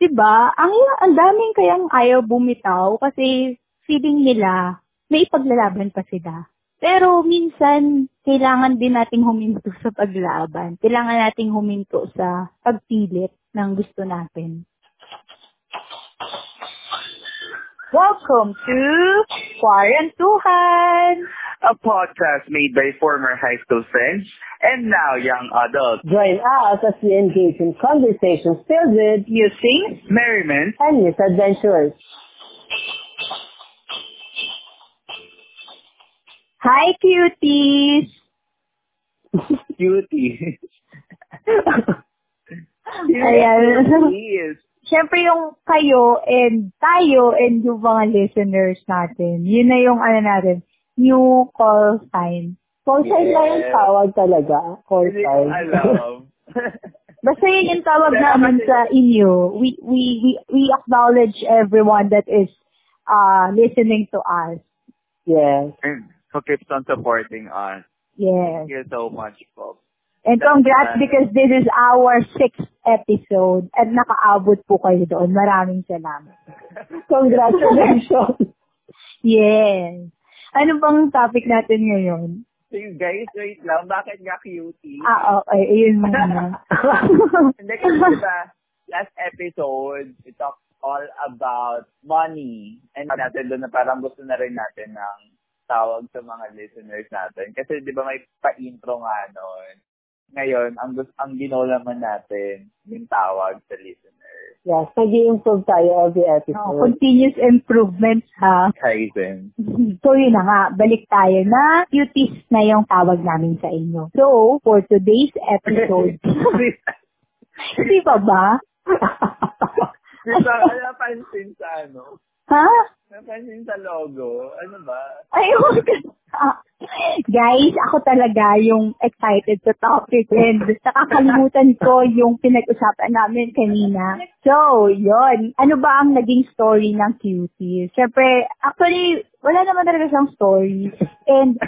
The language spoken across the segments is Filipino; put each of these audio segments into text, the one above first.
'Diba? Ang ang daming kayang ayaw bumitaw kasi feeling nila may paglalaban pa sila. Pero minsan, kailangan din nating huminto sa paglaban. Kailangan nating huminto sa pagpilit ng gusto natin. Welcome to Quarantuhan! A podcast made by former high school friends and now young adults. Join us as we engage in conversations filled with Musings, merriment, and misadventures. Hi, cuties! cuties. Ayan. Cuties. Siyempre yung kayo and tayo and yung mga listeners natin, yun na yung ano natin, new call sign. Call sign Yes. na yung tawag talaga. Call Hindi ko sign. alam. Basta yun yung tawag Pero namin sa inyo. We, we, we, we acknowledge everyone that is uh listening to us. yes. And who keeps on supporting us. Yes. Thank you so much, folks. And That's congrats because this is our sixth episode at nakaabot po kayo doon. Maraming salamat. Congratulations. Yes. Ano bang topic natin ngayon? So you guys, wait lang. Bakit nga cutie? Ah, okay. Ayun muna. Hindi kasi diba, last episode, we talked all about money. And natin doon na parang gusto na rin natin ng tawag sa mga listeners natin. Kasi di ba may pa-intro nga noon. Ngayon, ang, ang ginol naman natin, yung tawag sa listeners. Yes, nag-i-improve tayo every Oh, episode. continuous improvements ha. Kaizen. So yun na nga, balik tayo na cuties na yung tawag namin sa inyo. So, for today's episode, hindi pa ba? Di ba, napansin sa ano? Ha? Napansin sa logo. Ano ba? Ayun. Guys, ako talaga yung excited sa topic and nakakalimutan ko yung pinag-usapan namin kanina. So, yon Ano ba ang naging story ng cuties? Siyempre, actually, wala naman talaga siyang story. And,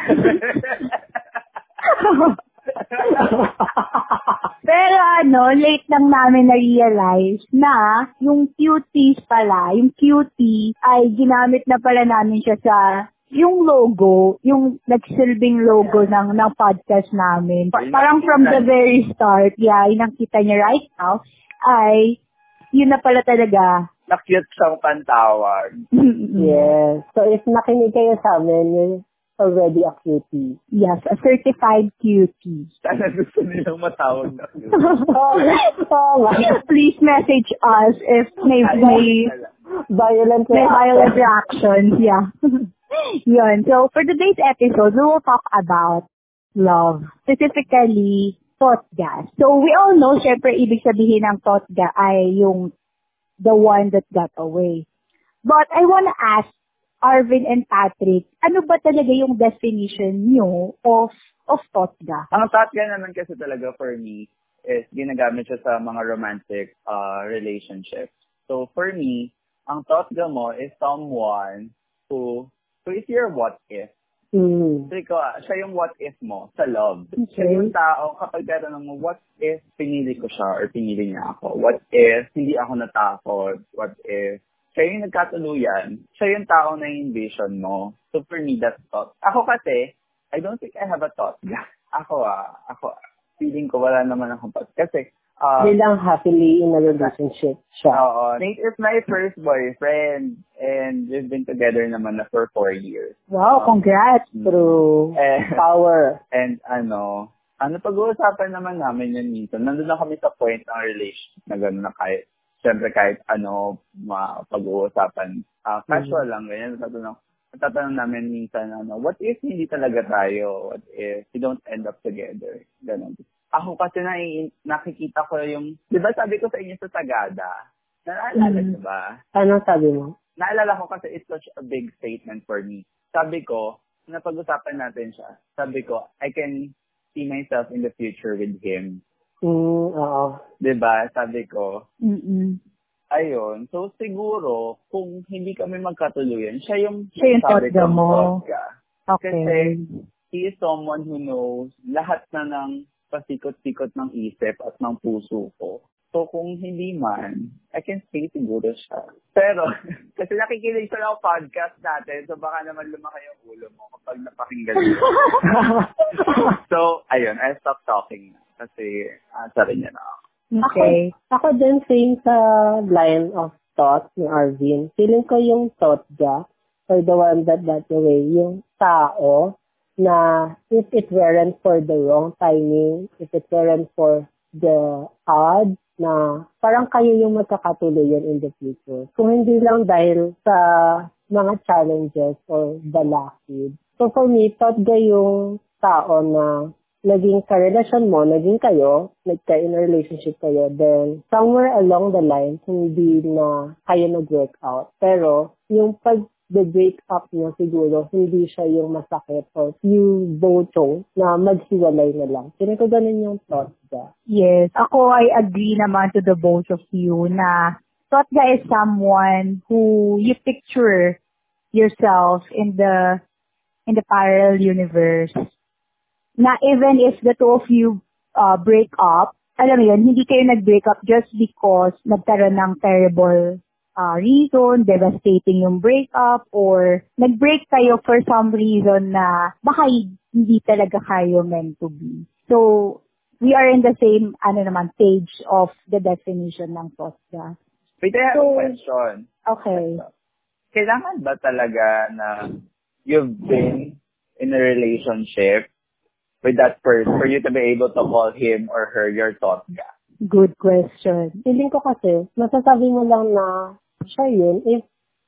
pero ano, late lang namin na-realize na yung cuties pala, yung cutie ay ginamit na pala namin siya sa yung logo, yung nagsilbing logo ng ng podcast namin. Pa- Parang from the very start, yeah, yung nakita niya right now, ay yun na pala talaga. Na-cute siyang pantawag. yes. So if nakinig kayo sa amin, already a cutie. Yes, a certified cutie. Sana gusto nilang matawag na. Oo oh, nga. Please message us if may may Violent May violent reactions, yeah. Yun. So, for today's episode, we will talk about love. Specifically, thought gas. So, we all know, syempre, ibig sabihin ng thought gas ay yung the one that got away. But I wanna ask Arvin and Patrick, ano ba talaga yung definition nyo of of thought gas? Ang shotgun naman kasi talaga for me is ginagamit siya sa mga romantic uh, relationships. So for me, ang totga mo is someone who, who is your what if. Mm. So ikaw, siya yung what if mo sa love. Okay. Siya yung tao, kapag tatanong mo, what if pinili ko siya or pinili niya ako? What if hindi ako natakot? What if siya yung nagkatuluyan? Siya yung tao na yung vision mo. So for me, that's thought. Ako kasi, I don't think I have a thought. Ako ah, ako, feeling ko wala naman akong thought. Kasi, uh, Bilang happily in a relationship siya. Oo. Nate is my first boyfriend and we've been together naman na for four years. Wow, congrats! Through Eh, power. and ano, ano pag-uusapan naman namin yun minsan. Nandun na kami sa point ng relationship na gano'n na kahit, syempre kahit ano, mapag-uusapan. ah casual lang, ganyan. Tatanong, tatanong namin minsan, ano, what if hindi talaga tayo? What if we don't end up together? Ganon. Ako kasi na, nakikita ko yung, di ba sabi ko sa inyo sa Sagada, naalala Mm. niyo ba? Anong sabi mo? naalala ko kasi it's such a big statement for me. Sabi ko, napag-usapan natin siya. Sabi ko, I can see myself in the future with him. Mm, oo. 'Di ba? Sabi ko, Mm-mm. ayun. So siguro, kung hindi kami magkatuluyan, siya yung Siya yung sabi kong mo. totga. Okay. Kasi he is someone who knows lahat na ng pasikot-sikot ng isip at ng puso ko. So, kung hindi man, I can say siguro siya. Pero, kasi nakikinig sa lang podcast natin, so baka naman lumaki yung ulo mo kapag napakinggan mo. so, ayun, I stop talking na. Kasi, answerin niya na ako. Okay. Ako, ako din same sa line of thought ni Arvin. Feeling ko yung thought niya, or the one that got away, yung tao na if it weren't for the wrong timing, if it weren't for the odds, na parang kayo yung magkakatuloyan in the future. Kung hindi lang dahil sa mga challenges or the lucky. So for me, thought yung tao na naging karelasyon mo, naging kayo, nagka-in a relationship kayo, then somewhere along the line, hindi na kayo nag-work out. Pero yung pag the breakup niya siguro, hindi siya yung masakit or you both na maghiwalay na lang. Kaya ko ganun yung thought ka. Yes. Ako, I agree naman to the both of you na Totga is someone who you picture yourself in the in the parallel universe. Na even if the two of you uh, break up, alam mo yun, hindi kayo nag-break up just because nagkaroon ng terrible uh, reason, devastating yung breakup, or nag-break kayo for some reason na baka hindi talaga kayo meant to be. So, we are in the same, ano naman, stage of the definition ng TOSGA. Wait, I have So, a question. Okay. Kailangan ba talaga na you've been in a relationship with that person for you to be able to call him or her your Totga? Good question. Feeling ko kasi, masasabi mo lang na siya yun if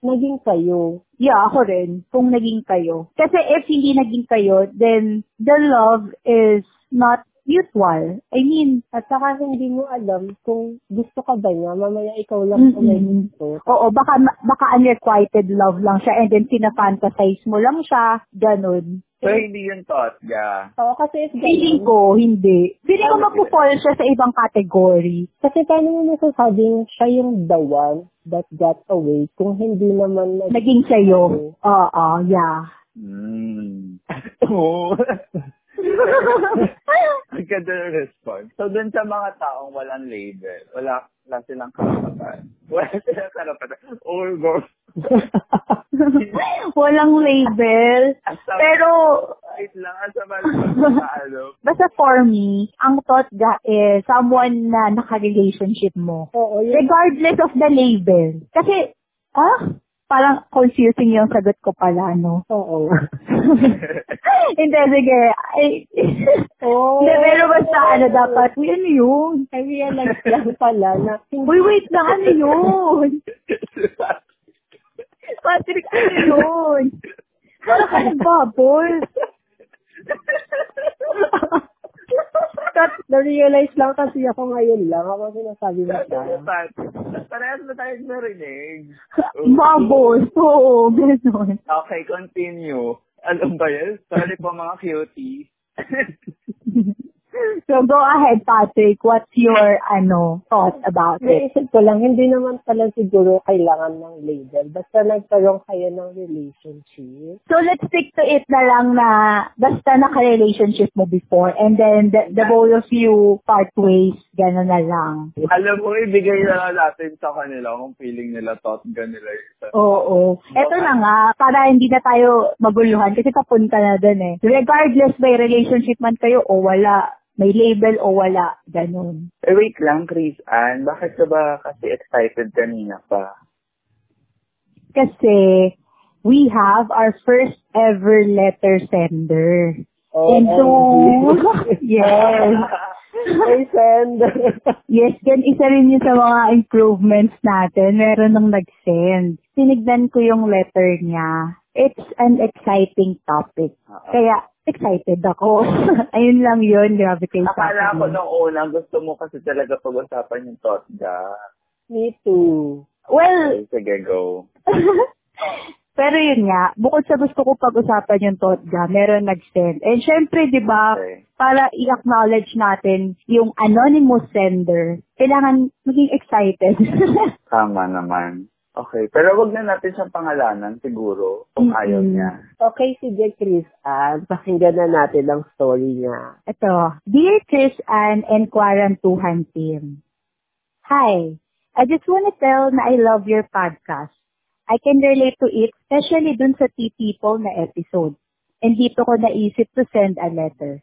naging kayo. Yeah, ako rin, kung naging kayo. Kasi if hindi naging kayo, then the love is not mutual. I mean, At saka hindi mo alam kung gusto ka ba niya, mamaya ikaw lang kung may gusto. oo, baka, baka unrequited love lang siya and then sinafantasize mo lang siya, ganun. So, hindi yun Totga. Oo, kasi if Feeling ko, hindi. Feeling ko magpo-fall siya sa ibang category. kasi paano mo masasabing siya yung the one that got away kung hindi naman nag- Naging sa'yo. Oo, yeah. Hmm. Oo. Ang ganda ng response. So, dun sa mga taong walang label, wala, wala silang karapatan. Wala silang karapatan. Or go. Walang label. Asa, Pero, wait lang, asa ba sa ano? basta for me, ang thought ga is someone na naka-relationship mo. Oo, yun. Regardless of the label. Kasi, ah, parang confusing yung sagot ko pala, no? Oo. Hindi, sige. Ay, Oo. Hindi, pero basta ano dapat, uy, ano yun? I realize lang pala na Uy, wait lang, ano yun? Patrick, ano yun? Parang ka nagbabol. na-realize lang kasi ako ngayon lang. Ako sinasabi mo siya. Parehas na tayo narinig. Babol. Oo, ganun. Okay, continue. Alam ba yan? Sorry po mga cuties. So, go ahead, Patrick. What's your, ano, thought about it? Naisip ko lang, hindi naman pala siguro kailangan ng label. Basta nagkaroon kayo ng relationship. So, let's stick to it na lang na basta naka-relationship mo before and then the, the both of you part ways, gano'n na lang. Alam mo, ibigay na lang natin sa kanila kung feeling nila thought nila yun. Oo. Eto na nga, para hindi na tayo maguluhan kasi papunta na dun eh. Regardless may relationship man kayo o wala, may label o wala, ganun. Eh, wait lang, Chris Ann. Bakit ka ba kasi excited kanina pa? Kasi we have our first ever letter sender. Oh, And so, yes. May send. Yes, yan isa rin yun sa mga improvements natin. Meron nang nag-send. Tinignan ko yung letter niya. It's an exciting topic. Kaya, excited ako. Ayun lang yun, grabe kayo sa Akala ko nung una, gusto mo kasi talaga pag-usapan yung ka. Me too. Well, Sige, go. pero yun nga, bukod sa gusto ko pag-usapan yung Totga, meron nag-send. And syempre, di ba, Okay. para i-acknowledge natin yung anonymous sender, kailangan maging excited. Tama naman. Okay, pero wag na natin siyang pangalanan siguro kung Mm-mm. ayaw niya. Okay, sige Chris Ann. Pakinggan na natin ang story niya. Ito, Dear Chris Ann and Quarantuhan Team. Hi. I just want to tell na I love your podcast. I can relate to it, especially dun sa tea people na episode. And dito ko naisip to send a letter.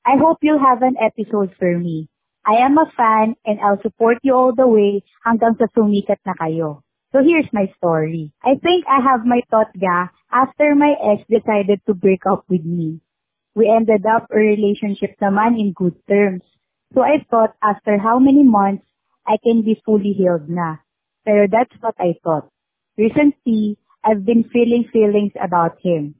I hope you'll have an episode for me. I am a fan and I'll support you all the way hanggang sa sumikat na kayo. So here's my story. I think I have my totga after my ex decided to break up with me. We ended up a relationship naman in good terms. So I thought after how many months, I can be fully healed na. Pero that's what I thought. Recently, I've been feeling feelings about him.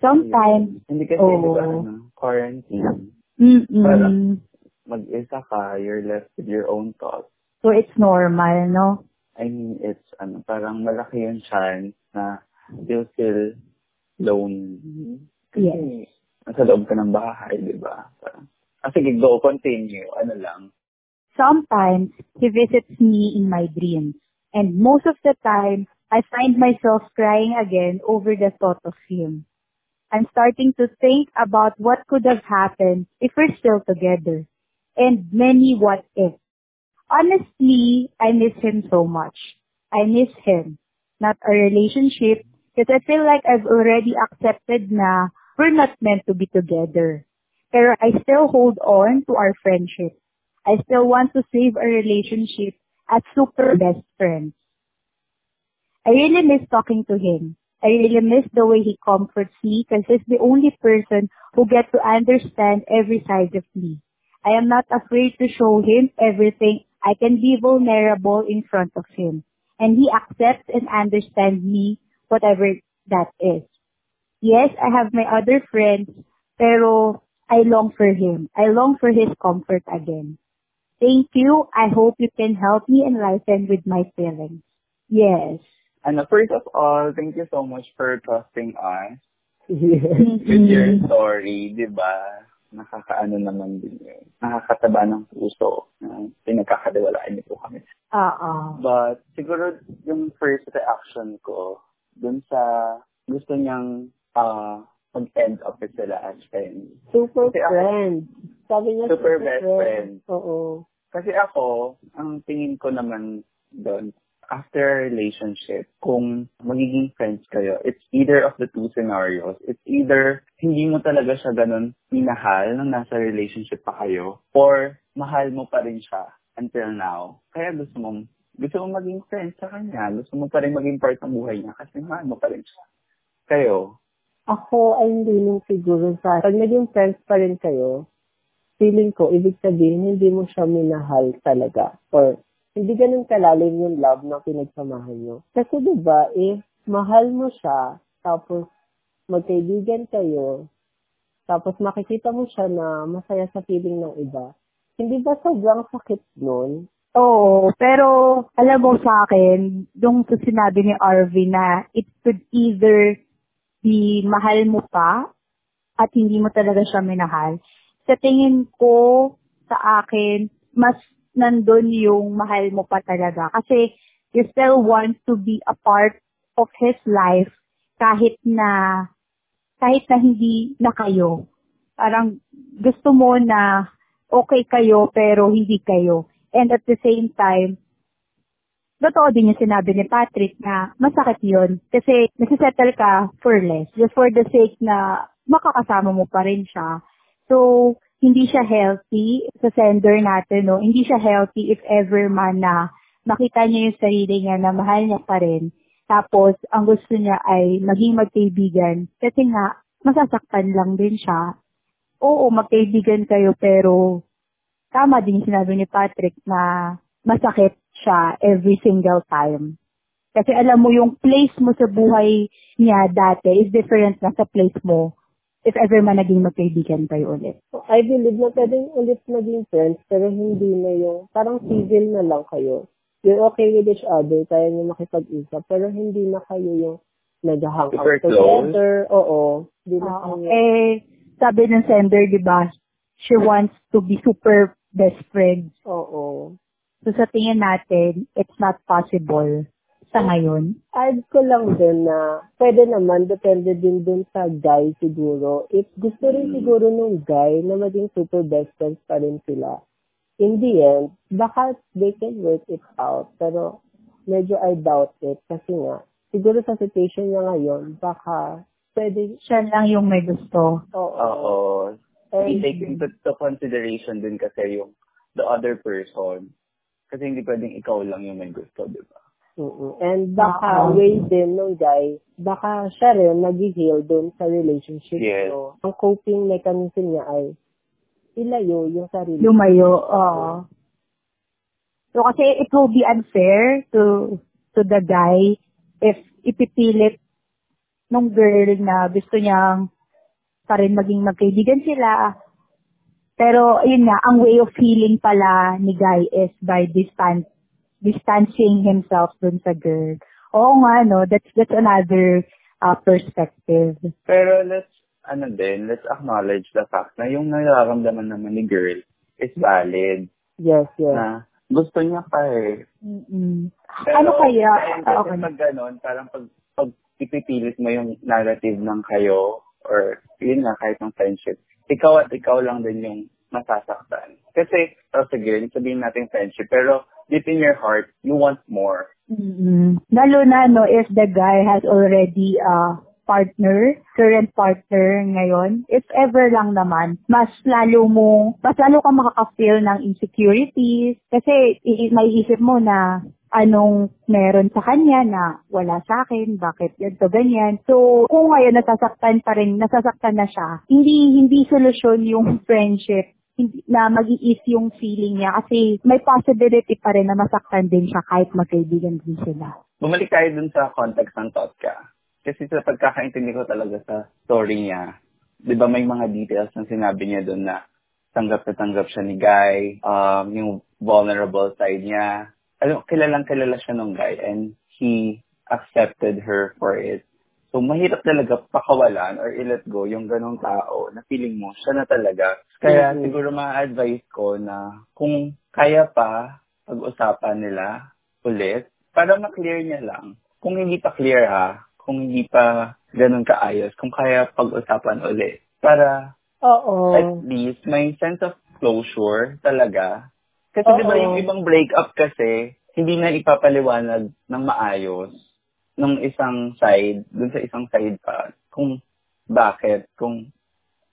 Sometimes, Hindi kasi, Oo. di ba, ano, quarantine. mm Parang- Mag-isa ka, you're left with your own thoughts. so it's normal, no? I mean, it's, ano, parang malaki yung chance na you'll feel lonely. Kasi, Yes. nasa loob ka ng bahay, di ba? Parang, ah, sige, go, continue. Ano lang. Sometimes he visits me in my dreams. And most of the time, I find myself crying again over the thought of him. I'm starting to think about what could have happened if we're still together. And many what if. Honestly, I miss him so much. I miss him. Not a relationship, because I feel like I've already accepted na we're not meant to be together. Pero I still hold on to our friendship. I still want to save our relationship as super best friends. I really miss talking to him. I really miss the way he comforts me because he's the only person who gets to understand every side of me. I am not afraid to show him everything. I can be vulnerable in front of him. And he accepts and understands me, whatever that is. Yes, I have my other friends, pero I long for him. I long for his comfort again. Thank you. I hope you can help me enlighten with my feelings. Yes. And first of all, thank you so much for trusting us Yes. with your Mhm. story, di ba? Nakakaano naman din yun. Nakakataba ng puso. Uh, pinagkakadiwalaan niyo po kami. Oo. But siguro yung first reaction ko dun sa gusto niyang uh, mag-end up with sila as friends. Super Kasi ako- friend. Sabi niya Super best friend. Oo. Kasi ako, ang tingin ko naman doon, after a relationship, kung magiging friends kayo, it's either of the two scenarios. It's either hindi mo talaga siya ganun minahal nang nasa relationship pa kayo, or mahal mo pa rin siya until now. Kaya gusto mo, gusto mo maging friends sa kanya. Gusto mo pa rin maging part ng buhay niya kasi mahal mo pa rin siya. Kayo, Ako ay leaning siguro sa, pag naging friends pa rin kayo, feeling ko, ibig sabihin, hindi mo siya minahal talaga. Or, hindi ganun kalalim yung love na pinagsamahan nyo. Kasi di ba if mahal mo siya, tapos magkaibigan kayo, tapos makikita mo siya na masaya sa feeling ng iba, hindi ba sobrang sakit nun? Oo, pero alam mo sa akin, yung sinabi ni Arvin na it could either be mahal mo pa at hindi mo talaga siya minahal. Sa tingin ko, sa akin, mas nandun yung mahal mo pa talaga. Kasi you still want to be a part of his life kahit na kahit na hindi na kayo. Parang gusto mo na okay kayo pero hindi kayo. And at the same time, totoo din yung sinabi ni Patrick na masakit yun. Kasi nasisettle ka for less. Just for the sake na makakasama mo pa rin siya. So, hindi siya healthy sa sender natin, no? Hindi siya healthy if ever man na makita niya yung sarili niya na mahal niya pa rin. Tapos, ang gusto niya ay maging magkaibigan. Kasi nga, masasaktan lang din siya. Oo, magkaibigan kayo pero tama din sinabi ni Patrick na masakit siya every single time. Kasi alam mo, yung place mo sa buhay niya dati is different na sa place mo if ever man naging magkaibigan kayo ulit. I believe na pwedeng ulit maging friends, pero hindi na yung, parang civil na lang kayo. You're okay with each other, kaya nyo makipag-usap, pero hindi na kayo yung nag-hang out Super close? together. Oo. Hindi na kayo. Eh, sabi ng sender, di ba, she wants to be super best friends. Oo. So sa tingin natin, it's not possible sa ngayon. Add ko lang din na pwede naman, depende din dun sa guy siguro. If gusto rin siguro nung guy na maging super best friends pa rin sila, in the end, baka they can work it out. Pero medyo I doubt it kasi nga, siguro sa situation niya ngayon, baka pwede, Siya lang yung may gusto. oo. Oo. And- take into to consideration din kasi yung the other person. Kasi hindi pwedeng ikaw lang yung may gusto, di ba? Mm-mm. And baka Oo. way din nung guy, baka siya rin nag-heal dun sa relationship. Yes. So, ang coping mechanism niya ay ilayo yung sarili. Lumayo. Oo. So kasi it will be unfair to to the guy if ipipilit nung girl na gusto niyang pa rin maging magkaibigan sila. Pero yun nga, ang way of healing pala ni guy is by distant distancing himself dun sa girl. Oo nga, no? That's, that's another uh, perspective. Pero let's, ano din, let's acknowledge the fact na yung nararamdaman naman ni girl is valid. Yes, yes. Na gusto niya pa eh. Mm-mm. Pero, Ano kaya? Kasi Ah, okay. pag ganun, parang pag, pag ipipilit mo yung narrative ng kayo, or yun nga, kahit ng friendship, ikaw at ikaw lang din yung masasaktan. Kasi, oh, sige, sabihin natin friendship, pero deep in your heart, you want more. mm Lalo na, no, if the guy has already a partner, current partner ngayon, if ever lang naman, mas lalo mo, mas lalo ka makaka-feel ng insecurities. Kasi i- may isip mo na anong meron sa kanya na wala sa akin, bakit ganito, ganyan. So, kung ngayon nasasaktan pa rin, nasasaktan na siya, hindi, hindi solusyon yung friendship na mag-iis yung feeling niya kasi may possibility pa rin na masaktan din siya kahit magkaibigan din sila. Bumalik tayo dun sa context ng Totka. Kasi sa pagkakaintindi ko talaga sa story niya, di ba may mga details na sinabi niya dun na tanggap na tanggap siya ni Guy, um, yung vulnerable side niya. Ano, kilalang kilala siya nung Guy and he accepted her for it. So, mahirap talaga pakawalan or i-let go yung ganong tao na feeling mo, siya na talaga. Kaya Mhm. siguro ma-advise ko na kung kaya pa pag-usapan nila ulit, para ma-clear niya lang. Kung hindi pa clear ha, kung hindi pa ganun kaayos, kung kaya pag-usapan ulit. Para Oo. at least may sense of closure talaga. Kasi di ba yung ibang breakup kasi, hindi na ipapaliwanag ng maayos ng isang side, dun sa isang side pa, kung bakit, kung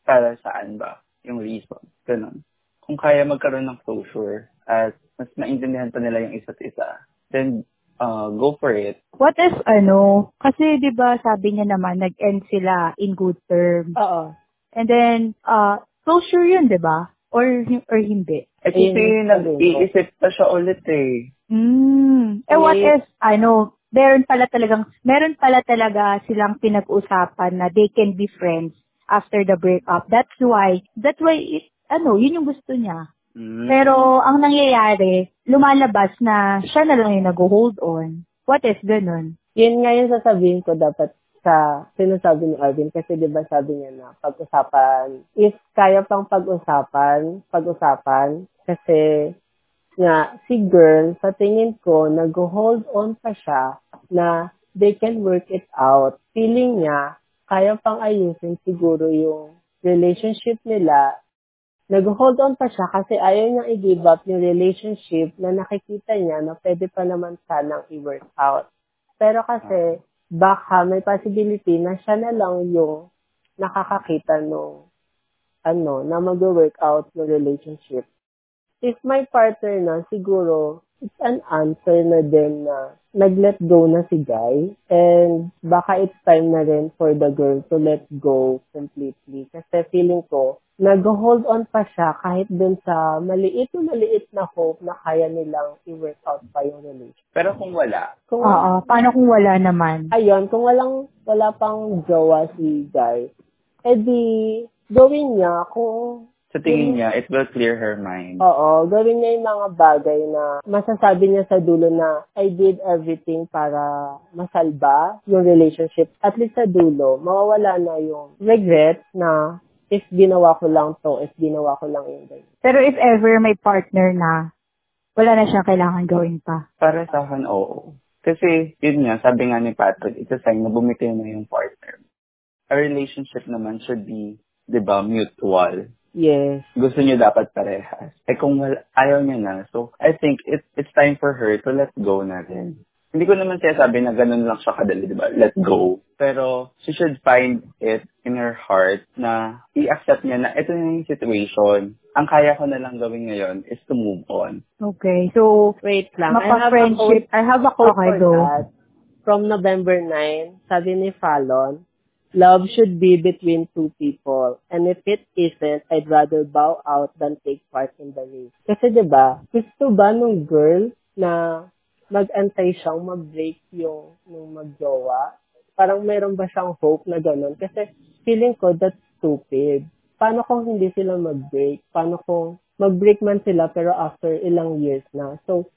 para saan ba yung reason. Ganun. Kung kaya magkaroon ng closure at mas maintindihan pa nila yung isa't isa, then uh, go for it. What if ano, kasi 'di ba sabi niya naman nag-end sila in good terms. Oo. And then uh closure 'yun, 'di ba? Or or hindi. Eh kasi nag-iisip pa siya ulit eh. Mm. Eh what Eh, if ano, meron pala talagang meron pala talaga silang pinag-usapan na they can be friends after the breakup. That's why that's why it, ano, yun yung gusto niya. Mm. Pero ang nangyayari, lumalabas na siya na lang yung nag-hold on. What if ganun? Yun nga yung sasabihin ko dapat sa sinasabi ni Arvin kasi di ba sabi niya na pag-usapan, if kaya pang pag-usapan, pag-usapan, kasi nga si girl, sa tingin ko, nag-hold on pa siya na they can work it out. Feeling niya, kaya pang ayusin siguro yung relationship nila. Nag-hold on pa siya kasi ayaw niyang i-give up yung relationship na nakikita niya na pwede pa naman sanang i-work out. Pero kasi, baka may possibility na siya na lang yung nakakakita nung ano, na mag-work out yung relationship. If my partner na, siguro, it's an answer na din na nag-let go na si guy and baka it's time na rin for the girl to let go completely. Kasi feeling ko, nag-hold on pa siya kahit dun sa maliit na maliit na hope na kaya nilang i-work out pa yung relationship. Pero kung wala, Kung, Oo. Paano kung wala naman? ayun, kung walang, wala pang jowa si guy, edi, gawin niya kung sa tingin niya, it will clear her mind. Oo, gawin niya yung mga bagay na masasabi niya sa dulo na I did everything para masalba yung relationship. At least sa dulo, mawawala na yung regret na if ginawa ko lang to, if ginawa ko lang yung ganyan. Pero if ever may partner na, wala na siyang kailangan gawin pa. Para sa akin, oo. Kasi, yun nga, sabi nga ni Patrick, it's a sign na bumitiw na yung partner. A relationship naman should be, di ba, mutual. Yes. Gusto niyo dapat parehas. Eh kung wala, ayaw niya na, so I think it, it's time for her to let go na rin. Hindi ko naman sabi na ganun lang siya kadali, di ba? Let go. Pero she should find it in her heart na i-accept niya na ito na yung situation. Ang kaya ko na lang gawin ngayon is to move on. Okay. So, Wait lang. I have a mapa-friendship. quote, I have a quote Okay, for go. that. From November 9, sabi ni Fallon, Love should be between two people. And if it isn't, I'd rather bow out than take part in the race. Kasi ba gusto ba nung girl na mag-antay siyang mag-break yung nung magjowa? Parang meron ba siyang hope na gano'n? Kasi feeling ko that's stupid. Paano kung hindi sila mag-break? Paano kung mag-break man sila pero after ilang years na? So,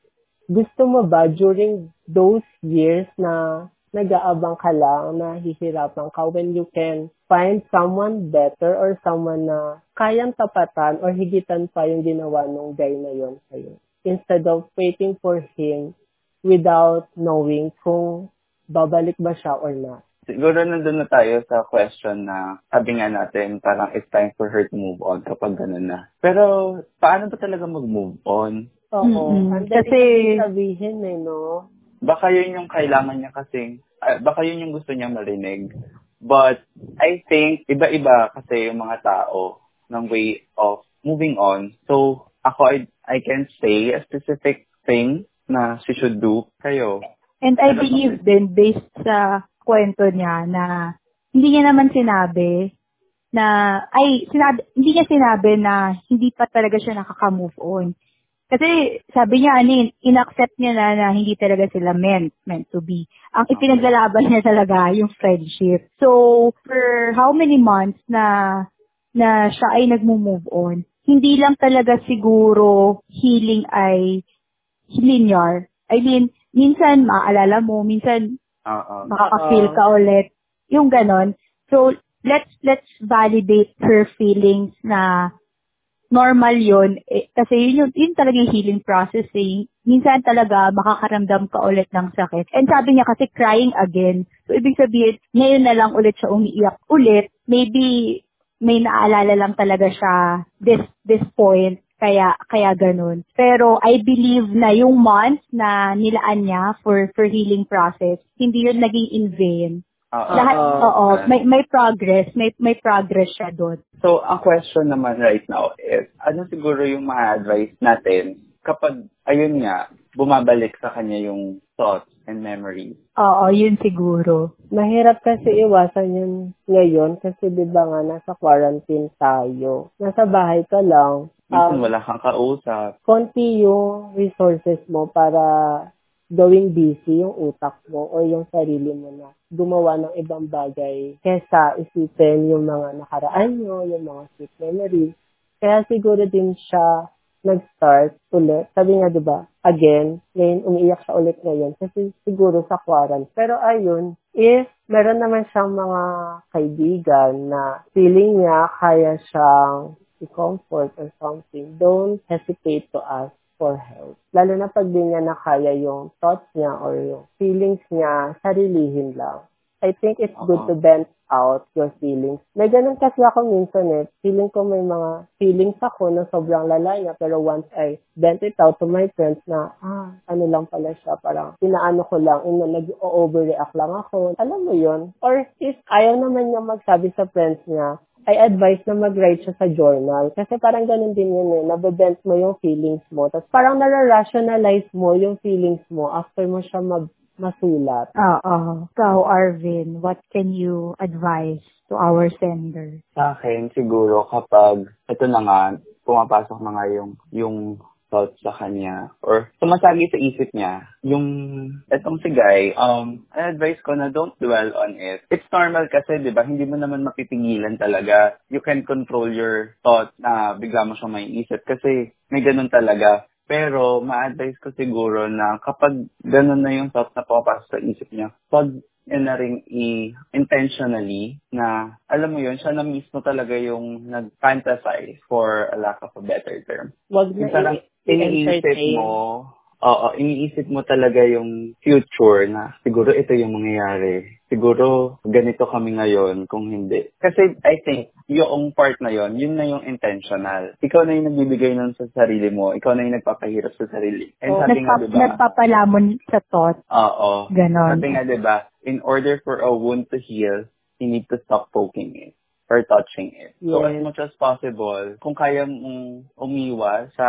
gusto mo ba during those years na nag-aabang ka lang, nahihirapan ka when you can find someone better or someone na kayang tapatan or higitan pa yung ginawa nung guy na yon sa'yo. Instead of waiting for him without knowing kung babalik ba siya or not. Siguro nandun na tayo sa question na sabi nga natin parang it's time for her to move on kapag ganun na. Pero paano ba talaga mag-move on? Oo. Kasi- Kasi, sabihin eh, no? Baka yun yung kailangan niya kasi, ah, baka yun yung gusto niya marinig. But I think iba-iba kasi yung mga tao ng way of moving on. So ako, I, I can say a specific thing na she should do kayo. And I Ano believe din, based sa kwento niya, na hindi niya naman sinabi na, ay, sinabi, hindi niya sinabi na hindi pa talaga siya nakaka-move on. Kasi sabi niya, ano, yun, in-accept niya na, na hindi talaga sila meant, meant to be. Ang ipinaglalaban niya talaga yung friendship. So, for how many months na na siya ay nagmo-move on, hindi lang talaga siguro healing ay linear. I mean, minsan maaalala mo, minsan Oo. makaka-feel ka ulit. Yung ganon. So, let's, let's validate her feelings na normal yun. Eh, kasi yun, yung, yun talaga yung healing process eh. Minsan talaga makakaramdam ka ulit ng sakit. And sabi niya kasi crying again. So, ibig sabihin, ngayon na lang ulit siya umiiyak ulit. Maybe, may naalala lang talaga siya this, this point. Kaya, kaya ganun. Pero I believe na yung months na nilaan niya for, for healing process, hindi yun naging in vain. Oo. Lahat, Oo. oo, may, may progress, may, may progress siya doon. So, ang question naman right now is, ano siguro yung ma-advise natin kapag, ayun nga, bumabalik sa kanya yung thoughts and memories? Oo, yun siguro. Mahirap kasi iwasan yun ngayon kasi di ba nga nasa quarantine tayo. Nasa bahay ka lang. Minsan Um, wala kang kausap. konti yung resources mo para gawing busy yung utak mo o yung sarili mo na gumawa ng ibang bagay kesa isipin yung mga nakaraan nyo, yung mga sweet memories. Kaya siguro din siya nag-start ulit. Sabi nga, di ba, again, ngayon, umiiyak siya ulit ngayon kasi siguro sa quarantine. Pero ayun, if meron naman siyang mga kaibigan na feeling niya kaya siyang i-comfort or something, don't hesitate to ask for help. Lalo na pag di niya na kaya yung thoughts niya or yung feelings niya, sarilihin lang. I think it's good Oo. to vent out your feelings. May ganun kasi ako minsan eh. Feeling ko may mga feelings ako na sobrang lala niya. Pero once I vent it out to my friends na, ah, ano lang pala siya. Parang pinaano ko lang, ino, nag-overreact lang ako. Alam mo yon Or if ayaw naman niya magsabi sa friends niya, I advise na mag-write siya sa journal. Kasi parang ganun din yun eh. Nababent mo yung feelings mo. Tapos parang nara-rationalize mo yung feelings mo after mo siya mag masulat. Oo. Ikaw, Arvin, what can you advise to our sender? Sa akin, siguro kapag, ito na nga, pumapasok na nga yung, yung thoughts sa kanya or sumasagi sa isip niya. Yung etong si guy um I advise ko na don't dwell on it. It's normal kasi 'di ba? Hindi mo naman mapipigilan talaga. You can control your thought na bigla mo siyang maiisip kasi may ganun talaga pero ma-advise ko siguro na kapag ganun na yung thought na pumapasok sa isip niya pag yun na rin i- intentionally na alam mo yun, siya na mismo talaga yung nag-fantasize for a lack of a better term Wag na i-entertain. mo, Oo, iniisip mo talaga yung future na siguro ito yung mangyayari. Siguro ganito kami ngayon kung hindi. Kasi I think yung part na yon, yun na yung intentional. Ikaw na yung nagbibigay nun sa sarili mo. Ikaw na yung nagpapahirap sa sarili. And Oh, sabi nga, Nagpap- diba? nagpapalamon sa thought. Oo. Ganon. Sabi nga, diba, in order for a wound to heal, you need to stop poking it or touching it. So, Yes. as much as possible, kung kaya mong umiwas sa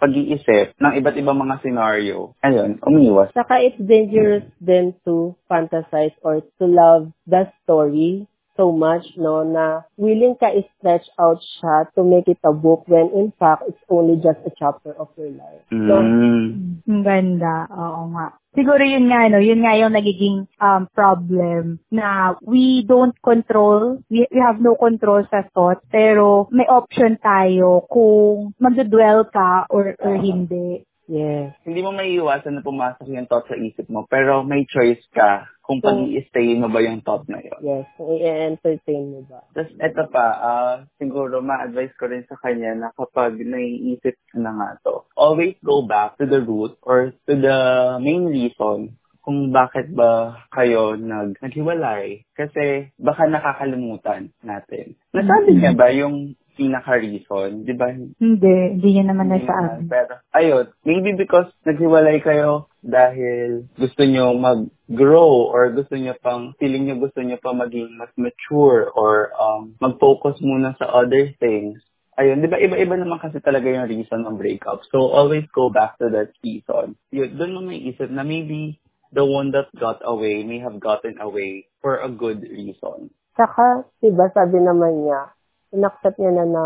pag-iisip ng iba't ibang mga scenario, ayun, umiwas. Saka it's dangerous then to fantasize or to love the story so much, no, na willing ka i-stretch out siya to make it a book when in fact it's only just a chapter of your life. So, Mm. Ang ganda. Oo nga. Siguro yun nga, no, yun nga yung nagiging um, problem na we don't control, we, we have no control sa thought, pero may option tayo kung magdudwell ka or, or hindi. Yes. Hindi mo may iwasan na pumasok yung thought sa isip mo, pero may choice ka kung So- pag i-stay mo ba yung thought na yun. Yes, kung i-entertain mo ba? Tapos eto pa, ah, siguro ma-advise ko rin sa kanya na kapag naiisip na nga to, always go back to the root or to the main reason kung bakit ba kayo nag naghiwalay. Kasi baka nakakalimutan natin. Nasabi niya ba yung pinaka-reason? Di ba? Hindi, hindi niya naman Hindi nasabi. naman. Pero, ayun, maybe because naghiwalay kayo dahil gusto nyo mag-grow or gusto nyo pang, feeling nyo gusto nyo pa maging mas mature or um, mag-focus muna sa other things. Ayun, di ba iba-iba naman kasi talaga yung reason ng breakup. So, always go back to that reason. Yun, doon mo may isip na maybe the one that got away may have gotten away for a good reason. Saka, diba, sabi naman niya, inaccept niya na na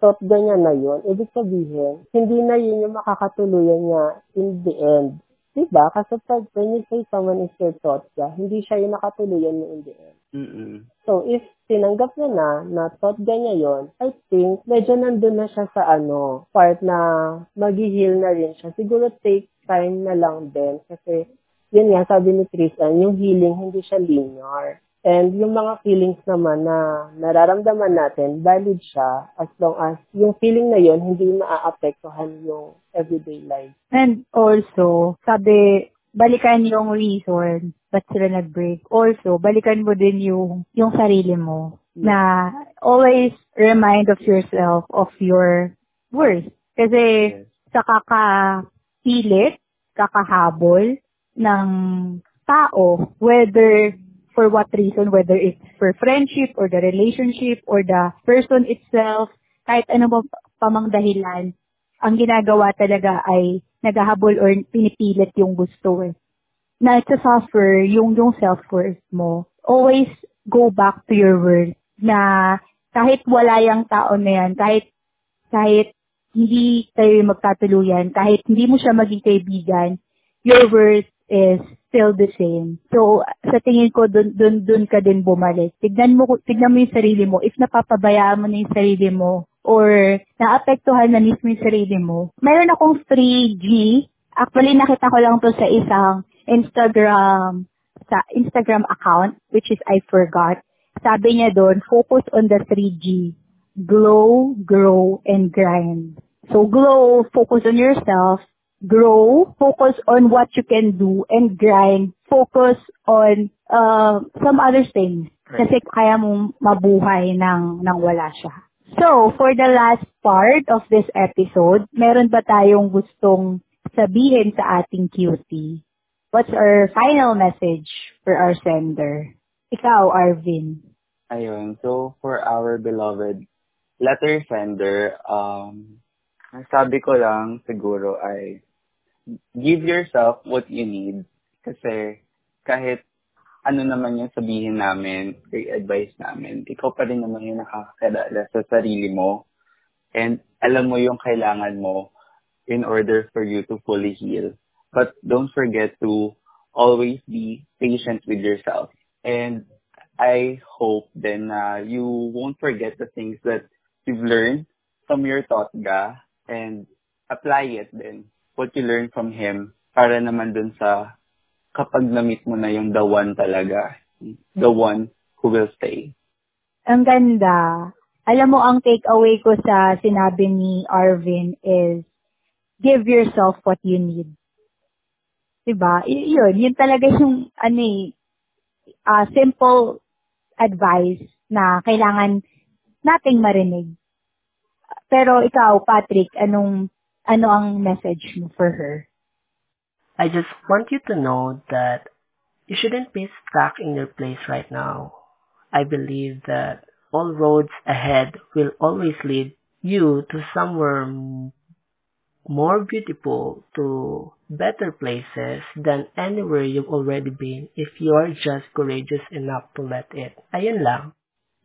thought ganyan na yun. Ibig sabihin, hindi na yun yung makakatuluyan niya in the end. Diba? Kasi pag when you say someone is your thought niya, hindi siya yung nakatuluyan mo in the end. Mm-mm. So, if tinanggap niya na, na thought niya yon, I think, medyo nandun na siya sa ano, part na mag-heal na rin siya. Siguro take time na lang din. Kasi, yun nga, sabi ni Tristan, yung healing, hindi siya linear. And yung mga feelings naman na nararamdaman natin, valid siya as long as yung feeling na yon hindi maaapektuhan yung everyday life. And also, sabi, balikan yung reason ba't sila nag-break. Also, balikan mo din yung, yung sarili mo na always remind of yourself of your worth. Kasi Yes. sa kakapilit, kakahabol ng tao, whether for what reason, whether it's for friendship or the relationship or the person itself, kahit ano pa pamang dahilan, ang ginagawa talaga ay naghahabol or pinipilit yung gusto eh. Na suffer yung, yung self-worth mo. Always go back to your worth na kahit wala yung tao na yan, kahit kahit hindi kayo magkatuluyan, kahit hindi mo siya maging kaibigan, your worth is still the same. So, sa tingin ko, dun, dun, dun ka din bumalik. Tignan mo, tignan mo yung sarili mo. If napapabayaan mo na yung sarili mo, or naapektuhan na mismo yung sarili mo, akong 3G. Actually, nakita ko lang to sa isang Instagram, sa Instagram account, which is I forgot. Sabi niya doon, focus on the 3G. Glow, grow, and grind. So, glow, focus on yourself. Grow, focus on what you can do. And grind, focus on uh, some other things. Kasi kaya mong mabuhay nang, nang wala siya. So, for the last part of this episode, meron ba tayong gustong sabihin sa ating cutie? What's our final message for our sender? Ikaw, Arvin. Ayun. So, for our beloved letter sender, um, sabi ko lang siguro ay give yourself what you need. Kasi kahit ano naman yung sabihin namin, i-advise namin, ikaw pa rin naman yung nakakakilala sa sarili mo. And alam mo yung kailangan mo in order for you to fully heal. But don't forget to always be patient with yourself. And I hope then uh, you won't forget the things that you've learned from your Totga and apply it then, what you learned from him para naman dun sa kapag na-meet mo na yung the one talaga, the one who will stay. Ang ganda. Alam mo, ang takeaway ko sa sinabi ni Arvin is, give yourself what you need. Diba? Y- yun, yun talaga yung, ano eh, uh, simple advice na kailangan nating marinig. Pero ikaw, Patrick, anong, ano ang message mo for her? I just want you to know that you shouldn't be stuck in your place right now. I believe that all roads ahead will always lead you to somewhere more beautiful, to better places than anywhere you've already been if you are just courageous enough to let it. Ayun lang.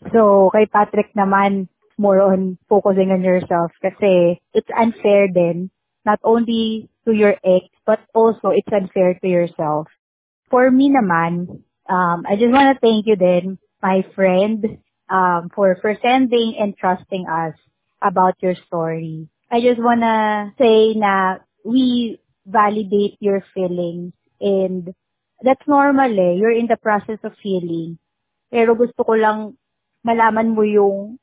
So, kay Patrick naman, more on focusing on yourself kasi it's unfair then, not only to your ex, but also it's unfair to yourself. For me naman, um, I just want to thank you then, my friend, um, for, for sending and trusting us about your story. I just wanna say na we validate your feelings and that's normal eh. You're in the process of healing. Pero gusto ko lang malaman mo yung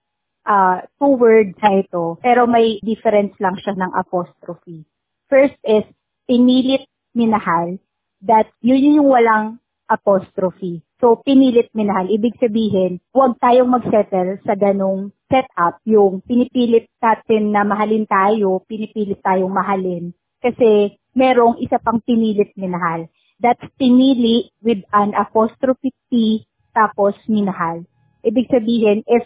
uh, two words na ito. Pero may difference lang siya ng apostrophe. First is, pinilit minahal. That yun yung walang apostrophe. So, pinilit minahal. Ibig sabihin, huwag tayong magsettle sa ganong setup, yung pinipilit natin na mahalin tayo, pinipilit tayong mahalin. Kasi merong isa pang pinilit minahal. That's pinili with an apostrophe T, tapos minahal. Ibig sabihin, if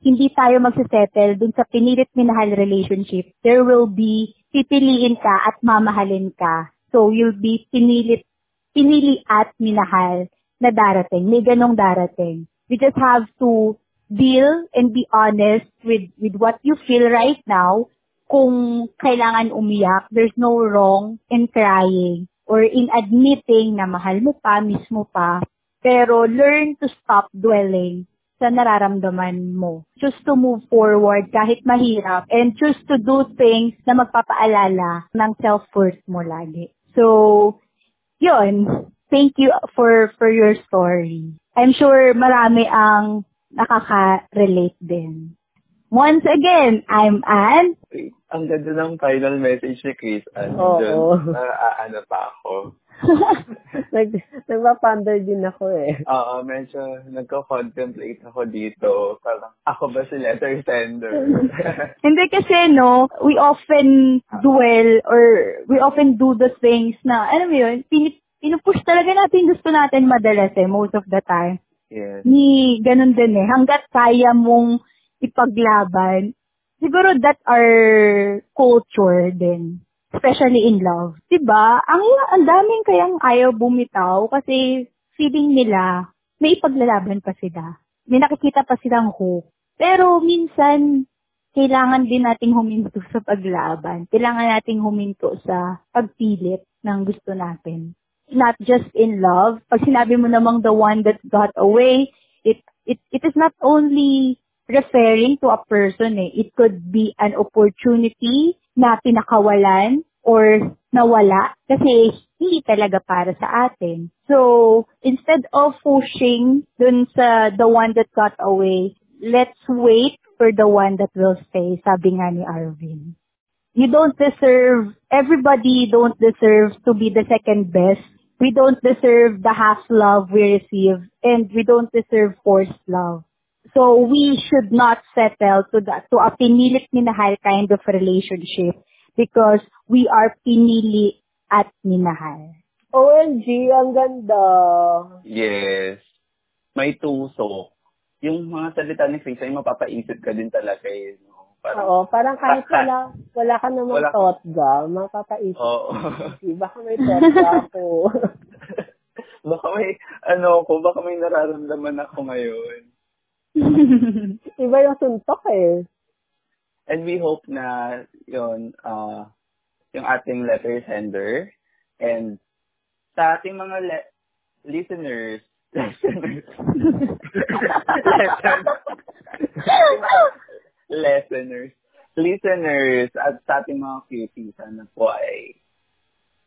hindi tayo magsisettle dun sa pinilit minahal relationship, there will be pipiliin ka at mamahalin ka. So, you'll be pinilit, pinili at minahal na darating. May ganong darating. We just have to deal and be honest with, with what you feel right now. Kung kailangan umiyak, there's no wrong in crying or in admitting na mahal mo pa, mismo pa. Pero learn to stop dwelling sa nararamdaman mo. Choose to move forward kahit mahirap and choose to do things na magpapaalala ng self-worth mo lagi. So, yun. Thank you for for your story. I'm sure marami ang nakaka-relate din. Once again, I'm Anne. Ang ganda ng final message ni Chris. Oo. Ano, dun, na, ano pa ako. Nag, nagpa-ponder din ako eh. Oo, medyo nagko-contemplate ako dito. Parang, ako ba si letter sender? Hindi kasi, no, we often dwell or we often do the things na, ano mo yun, pin, pinupush talaga natin gusto natin madalas eh, most of the time. yes. Ni, ganun din eh, hanggat kaya mong ipaglaban, siguro that our culture din. Especially in love. 'Di ba? Ang, ang daming kayang ayaw bumitaw kasi feeling nila may ipaglalaban pa sila. May nakikita pa silang hope. Pero minsan, kailangan din nating huminto sa paglaban. Kailangan nating huminto sa pagpilit ng gusto natin. Not just in love. Pag sinabi mo namang the one that got away, it it it is not only referring to a person eh. It could be an opportunity na pinakawalan or nawala kasi hindi talaga para sa atin. So, instead of pushing dun sa the one that got away, let's wait for the one that will stay, sabi nga ni Arvin. You don't deserve, everybody don't deserve to be the second best. We don't deserve the half love we receive and we don't deserve forced love. So we should not settle to the, to a pinilit minahal kind of relationship because we are pinili at minahal. OMG, ang ganda. Yes. May tusok. Yung mga salita ni Chris ay mapapaisip ka din talaga eh. No? Parang, Oo, parang kahit wala, wala ka namang Wala- thought ga, mapapaisip. Oo. Baka may thought ga ako. baka may, ano ko, baka may nararamdaman ako ngayon. Iba yung suntok eh. And we hope na yon uh, yung ating letter sender and sa ating mga le- listeners, listeners, listeners, listeners at sa ating mga cuties, sana po ay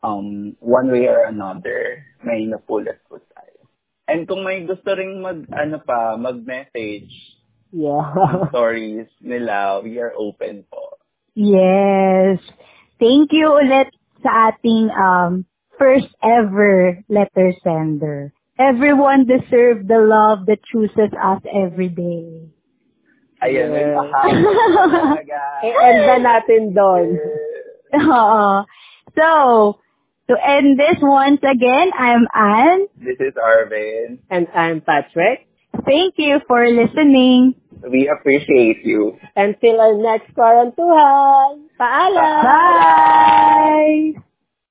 um, one way or another, may napulot po tayo. And kung may gusto ring mag, ano pa, mag-message, Yeah. stories nila, we are open po. Yes. Thank you ulit sa ating um, first ever letter sender. Everyone deserves the love that chooses us every day. Ayan, may Yes. talaga. I-end na natin doon. Oo. So, to end this once again, I'm Anne. This is Arvin. And I'm Patrick. Thank you for listening. We appreciate you. Until our next quarantuhan. Paalam! Bye!